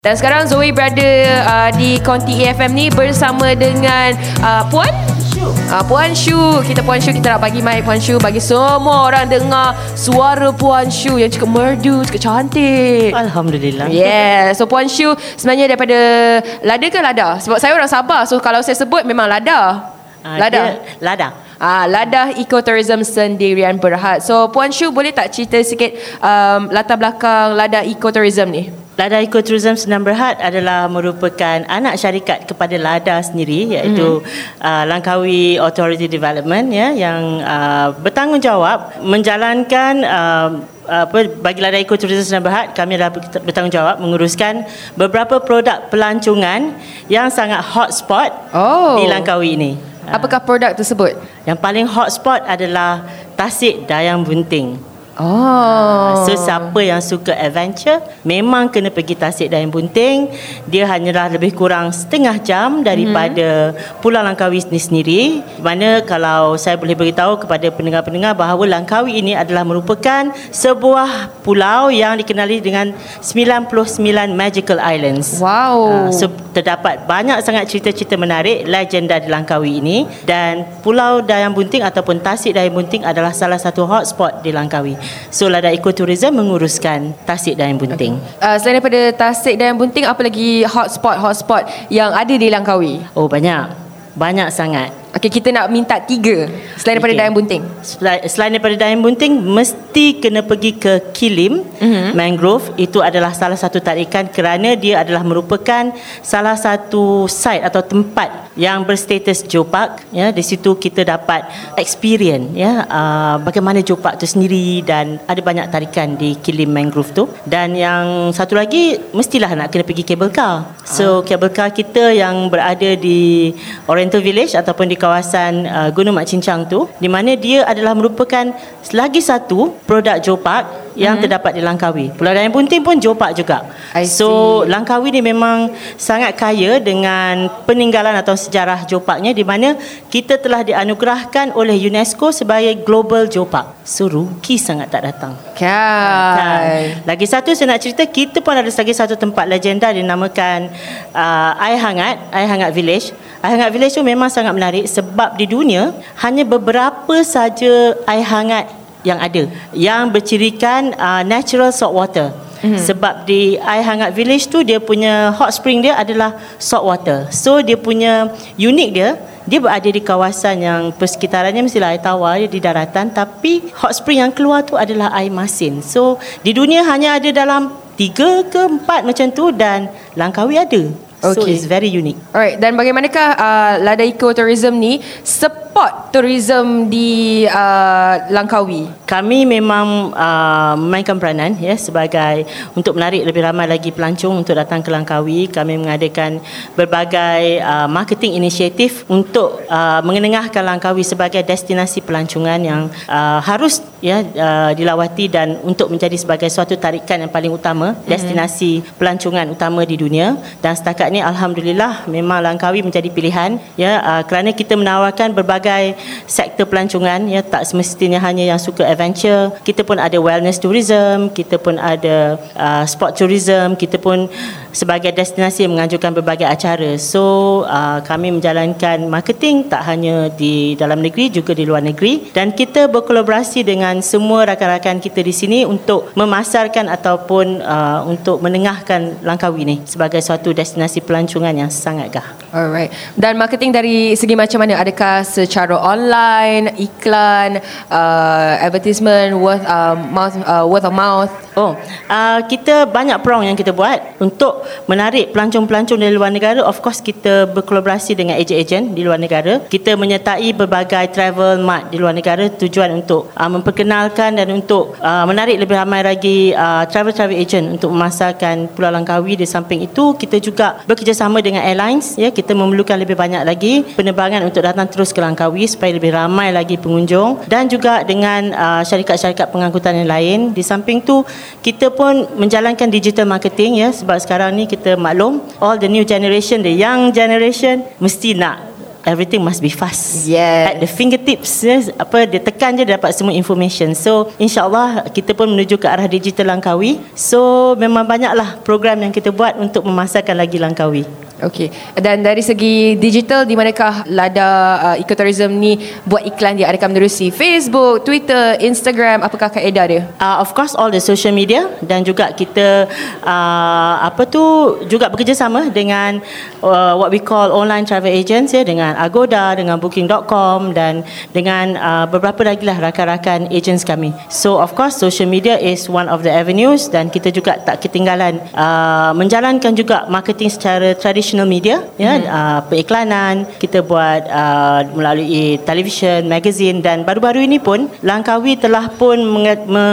Dan sekarang Zoe berada uh, di Konti AFM ni bersama dengan uh, Puan Shu. Uh, Puan Shu. Kita Puan Shu kita nak bagi mic Puan Shu bagi semua orang dengar suara Puan Shu yang cukup merdu, cukup cantik. Alhamdulillah. Yeah. So Puan Shu sebenarnya daripada Lada ke Lada? Sebab saya orang Sabah. So kalau saya sebut memang Lada. Ah, Lada. dia Lada. Ah, Ladah Ecotourism Sendirian Berhad. So Puan Shu boleh tak cerita sikit um, latar belakang Ladah Ecotourism ni? Lada Ecotourism Senang Berhad adalah merupakan anak syarikat kepada Lada sendiri iaitu mm-hmm. uh, Langkawi Authority Development ya yang uh, bertanggungjawab menjalankan uh, apa bagi Lada Ecotourism Senang Berhad kami adalah bertanggungjawab menguruskan beberapa produk pelancongan yang sangat hotspot Oh. di Langkawi ini. Apakah produk tersebut? Yang paling hotspot adalah Tasik Dayang Bunting. Oh. So siapa yang suka adventure Memang kena pergi Tasik Dayang Bunting Dia hanyalah lebih kurang setengah jam Daripada mm-hmm. Pulau Langkawi ini sendiri Mana kalau saya boleh beritahu kepada pendengar-pendengar Bahawa Langkawi ini adalah merupakan Sebuah pulau yang dikenali dengan 99 Magical Islands Wow. Ah, so terdapat banyak sangat cerita-cerita menarik legenda di Langkawi ini dan Pulau Dayang Bunting ataupun Tasik Dayang Bunting adalah salah satu hotspot di Langkawi. So Lada Ecotourism menguruskan Tasik Dayang Bunting. Uh, selain daripada Tasik dan Bunting apa lagi hotspot-hotspot yang ada di Langkawi? Oh banyak. Banyak sangat. Okey, kita nak minta tiga selain daripada Okey. Dayang Bunting. Selain, selain daripada Dayang Bunting mesti kena pergi ke Kilim mm-hmm. Mangrove itu adalah salah satu tarikan kerana dia adalah merupakan salah satu site atau tempat yang berstatus geopark ya di situ kita dapat experience ya uh, bagaimana geopark tu sendiri dan ada banyak tarikan di Kilim Mangrove tu dan yang satu lagi mestilah nak kena pergi cable car so cable car kita yang berada di Oriental Village ataupun di kawasan uh, Gunung Mak Cincang tu di mana dia adalah merupakan lagi satu produk geopark yang mm-hmm. terdapat di Langkawi. Pulau Dayang Bunting pun geopark juga. I So Langkawi ni memang sangat kaya dengan peninggalan atau sejarah geoparknya di mana kita telah dianugerahkan oleh UNESCO sebagai Global Geopark. So rugi sangat tak datang. Kan. Lagi satu saya nak cerita kita pun ada lagi satu tempat legenda dinamakan uh, Air Hangat, Air Hangat Village. Air Hangat Village tu memang sangat menarik sebab di dunia hanya beberapa saja air hangat yang ada yang bercirikan uh, natural salt water. Mm-hmm. Sebab di Air Hangat Village tu dia punya hot spring dia adalah salt water. So dia punya unik dia dia berada di kawasan yang persekitarannya mestilah air tawar dia di daratan tapi hot spring yang keluar tu adalah air masin. So di dunia hanya ada dalam tiga ke empat macam tu dan Langkawi ada. So Okay. it's very unique. Alright, dan bagaimanakah uh, Lada Ecotourism ni support tourism di uh, Langkawi? Kami memang uh, memainkan peranan ya sebagai untuk menarik lebih ramai lagi pelancong untuk datang ke Langkawi. Kami mengadakan berbagai uh, marketing inisiatif untuk uh, mengenengahkan Langkawi sebagai destinasi pelancongan yang uh, harus ya uh, dilawati dan untuk menjadi sebagai suatu tarikan yang paling utama destinasi pelancongan utama di dunia dan setakat ni alhamdulillah memang Langkawi menjadi pilihan ya uh, kerana kita menawarkan berbagai sektor pelancongan ya tak semestinya hanya yang suka adventure. Kita pun ada wellness tourism kita pun ada uh, sport tourism kita pun sebagai destinasi menganjurkan berbagai acara so uh, kami menjalankan marketing tak hanya di dalam negeri juga di luar negeri dan kita berkolaborasi dengan semua rakan-rakan kita di sini untuk memasarkan ataupun uh, untuk menengahkan Langkawi ni sebagai suatu destinasi pelancongan yang sangat gah. Alright. Dan marketing dari segi macam mana? Adakah secara online, iklan, uh, advertisement, word uh, mouth uh, word of mouth? Oh, uh, kita banyak prong yang kita buat untuk menarik pelancong-pelancong dari luar negara. Of course, kita berkolaborasi dengan ejen-ejen di luar negara. Kita menyertai berbagai travel mart di luar negara tujuan untuk uh, memperkenalkan dan untuk uh, menarik lebih ramai lagi uh, travel-travel agent untuk memasarkan Pulau Langkawi. Di samping itu, kita juga bekerjasama dengan airlines. Ya, kita memerlukan lebih banyak lagi penerbangan untuk datang terus ke Langkawi supaya lebih ramai lagi pengunjung dan juga dengan uh, syarikat-syarikat pengangkutan yang lain. Di samping tu kita pun menjalankan digital marketing ya sebab sekarang ni kita maklum all the new generation the young generation mesti nak everything must be fast. Yes. At the fingertips, yes, apa dia tekan je dia dapat semua information. So insyaallah kita pun menuju ke arah digital Langkawi. So memang banyaklah program yang kita buat untuk memasarkan lagi Langkawi. Okey. Dan dari segi digital di manakah Lada uh, Ecotourism ni buat iklan dia? Adakah menerusi Facebook, Twitter, Instagram? Apakah kaedah dia? Uh, of course all the social media dan juga kita uh, apa tu juga bekerjasama dengan uh, what we call online travel agents ya dengan Agoda, dengan booking.com dan dengan uh, beberapa lagi lah rakan-rakan agents kami. So of course social media is one of the avenues dan kita juga tak ketinggalan uh, menjalankan juga marketing secara tradisional traditional media ya hmm. uh, periklanan kita buat uh, melalui televisyen magazine dan baru-baru ini pun Langkawi telah pun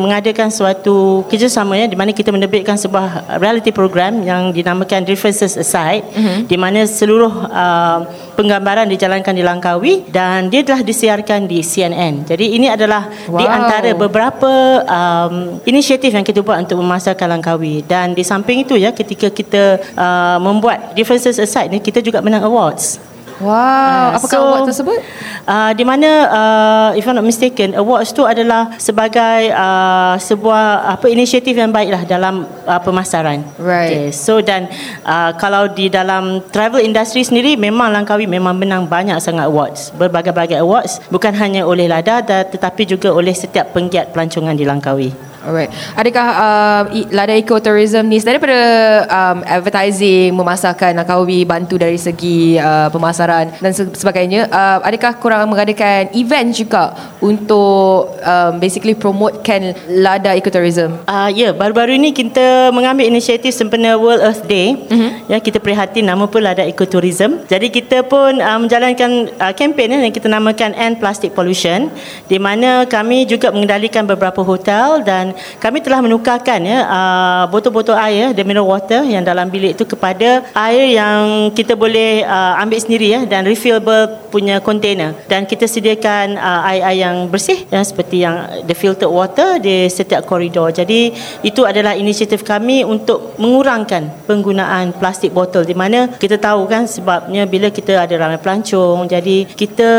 mengadakan suatu kerjasama ya di mana kita menerbitkan sebuah reality program yang dinamakan Differences Aside hmm. di mana seluruh uh, penggambaran dijalankan di Langkawi dan dia telah disiarkan di CNN. Jadi ini adalah wow. di antara beberapa um, inisiatif yang kita buat untuk memasarkan Langkawi dan di samping itu ya ketika kita uh, membuat different differences aside ni kita juga menang awards. Wow, uh, apakah so, award tersebut? Uh, di mana uh, if I'm not mistaken, awards tu adalah sebagai uh, sebuah apa inisiatif yang baiklah dalam uh, pemasaran. Right. Okay. So dan uh, kalau di dalam travel industry sendiri memang Langkawi memang menang banyak sangat awards. Berbagai-bagai awards bukan hanya oleh Lada tetapi juga oleh setiap penggiat pelancongan di Langkawi. Alright. Adakah uh, Lada Ecotourism ni daripada um, advertising, memasarkan Langkawi, bantu dari segi uh, pemasaran dan sebagainya, uh, adakah korang mengadakan event juga untuk um, basically promotekan Lada Ecotourism? Uh, ya, yeah, baru-baru ini kita mengambil inisiatif sempena World Earth Day. Mm-hmm. Ya, kita prihatin nama pun Lada Ecotourism. Jadi kita pun uh, menjalankan uh, kempen eh, yang kita namakan End Plastic Pollution di mana kami juga mengendalikan beberapa hotel dan kami telah menukarkan ya uh, botol-botol air the mineral water yang dalam bilik itu kepada air yang kita boleh uh, ambil sendiri ya dan refillable punya container dan kita sediakan uh, air-air yang bersih ya seperti yang the filtered water di setiap koridor. Jadi itu adalah inisiatif kami untuk mengurangkan penggunaan plastik botol di mana kita tahu kan sebabnya bila kita ada ramai pelancong. Jadi kita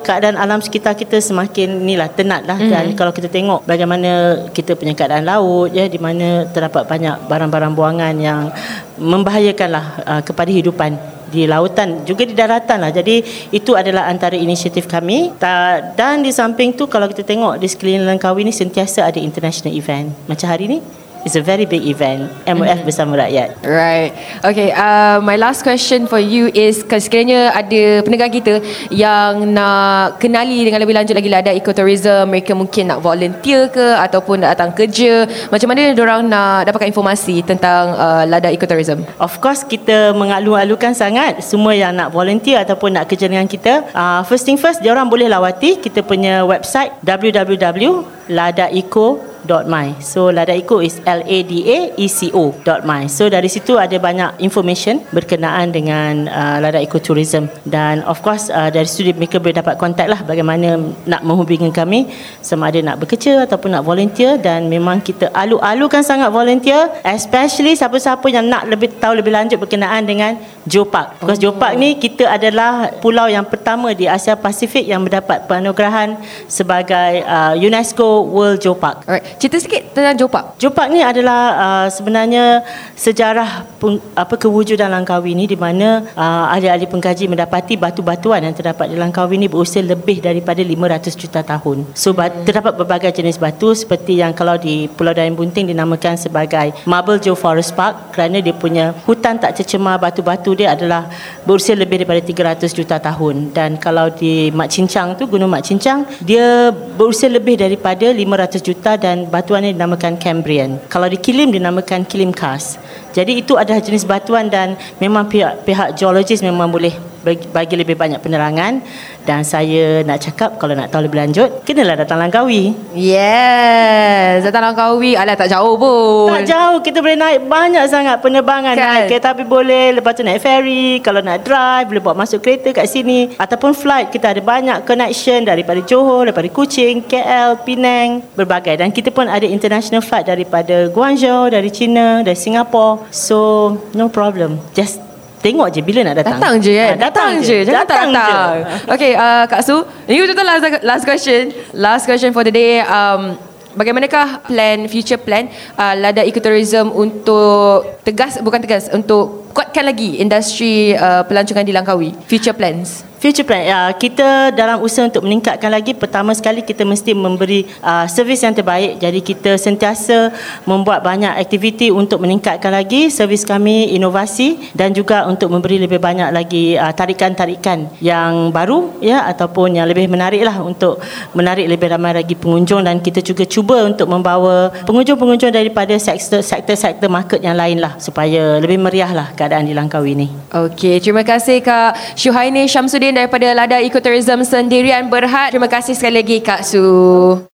keadaan alam sekitar kita semakin inilah tenat lah mm-hmm. dan kalau kita tengok bagaimana kita punya keadaan laut ya di mana terdapat banyak barang-barang buangan yang membahayakanlah uh, kepada hidupan di lautan juga di daratan lah. Jadi itu adalah antara inisiatif kami. Dan di samping tu kalau kita tengok di sekeliling Langkawi ni sentiasa ada international event. Macam hari ni It's a very big event MOF mm-hmm. bersama rakyat. Right. Okay uh, My last question for you is Sekiranya ada pendengar kita Yang nak kenali dengan lebih lanjut lagi Ada ecotourism Mereka mungkin nak volunteer ke Ataupun nak datang kerja Macam mana orang nak dapatkan informasi Tentang uh, Lada Ecotourism Of course kita mengalu-alukan sangat Semua yang nak volunteer Ataupun nak kerja dengan kita. Uh, First thing first Diorang boleh lawati Kita punya website www.ladaeco.com my. So Lada Eco is L A D A E C O my. So dari situ ada banyak information berkenaan dengan uh, Lada Eco Tourism dan of course uh, dari situ mereka boleh dapat kontak lah bagaimana nak menghubungi kami sama ada nak bekerja ataupun nak volunteer dan memang kita alu-alukan sangat volunteer especially siapa-siapa yang nak lebih tahu lebih lanjut berkenaan dengan Geopark. Because oh. Geopark ni kita adalah pulau yang pertama di Asia Pasifik yang mendapat penganugerahan sebagai uh, UNESCO World Geopark. Alright. Cerita sikit tentang Jopak. Jopak ni adalah uh, sebenarnya sejarah peng, apa kewujudan Langkawi ni di mana uh, ahli-ahli pengkaji mendapati batu-batuan yang terdapat di Langkawi ni berusia lebih daripada 500 juta tahun. So hmm. terdapat berbagai jenis batu seperti yang kalau di Pulau Dayang Bunting dinamakan sebagai Marble Joe Forest Park kerana dia punya hutan tak tercemar batu-batu dia adalah berusia lebih daripada 300 juta tahun dan kalau di Mak Cincang tu Gunung Mak Cincang dia berusia lebih daripada 500 juta dan batuan ini dinamakan Cambrian. Kalau di kilim dinamakan kilim kas. Jadi itu adalah jenis batuan dan memang pihak pihak geologis memang boleh bagi lebih banyak penerangan dan saya nak cakap kalau nak tahu lebih lanjut kenalah datang Langkawi. Yes, datang Langkawi alah tak jauh pun. Tak jauh, kita boleh naik banyak sangat penerbangan kan. naik kereta api boleh, lepas tu naik ferry, kalau nak drive boleh bawa masuk kereta kat sini ataupun flight kita ada banyak connection daripada Johor, daripada Kuching, KL, Penang, berbagai dan kita pun ada international flight daripada Guangzhou, dari China, dari Singapore. So no problem. Just tengok je bila nak datang. Datang je kan? Ah, datang, je. Jangan datang, datang. Okay, uh, Kak Su. Ini betul last, last question. Last question for the day. Um, bagaimanakah plan, future plan uh, Lada Ecotourism untuk tegas, bukan tegas, untuk kuatkan lagi industri uh, pelancongan di Langkawi? Future plans? Future plan, ya, kita dalam usaha untuk meningkatkan lagi, pertama sekali kita mesti memberi uh, servis yang terbaik. Jadi kita sentiasa membuat banyak aktiviti untuk meningkatkan lagi servis kami, inovasi dan juga untuk memberi lebih banyak lagi uh, tarikan-tarikan yang baru ya ataupun yang lebih menarik lah untuk menarik lebih ramai lagi pengunjung dan kita juga cuba untuk membawa pengunjung-pengunjung daripada sektor-sektor market yang lain lah supaya lebih meriah lah keadaan di Langkawi ini. Okey, terima kasih Kak Syuhaini Syamsuddin daripada Lada Ecotourism Sendirian Berhad. Terima kasih sekali lagi Kak Su.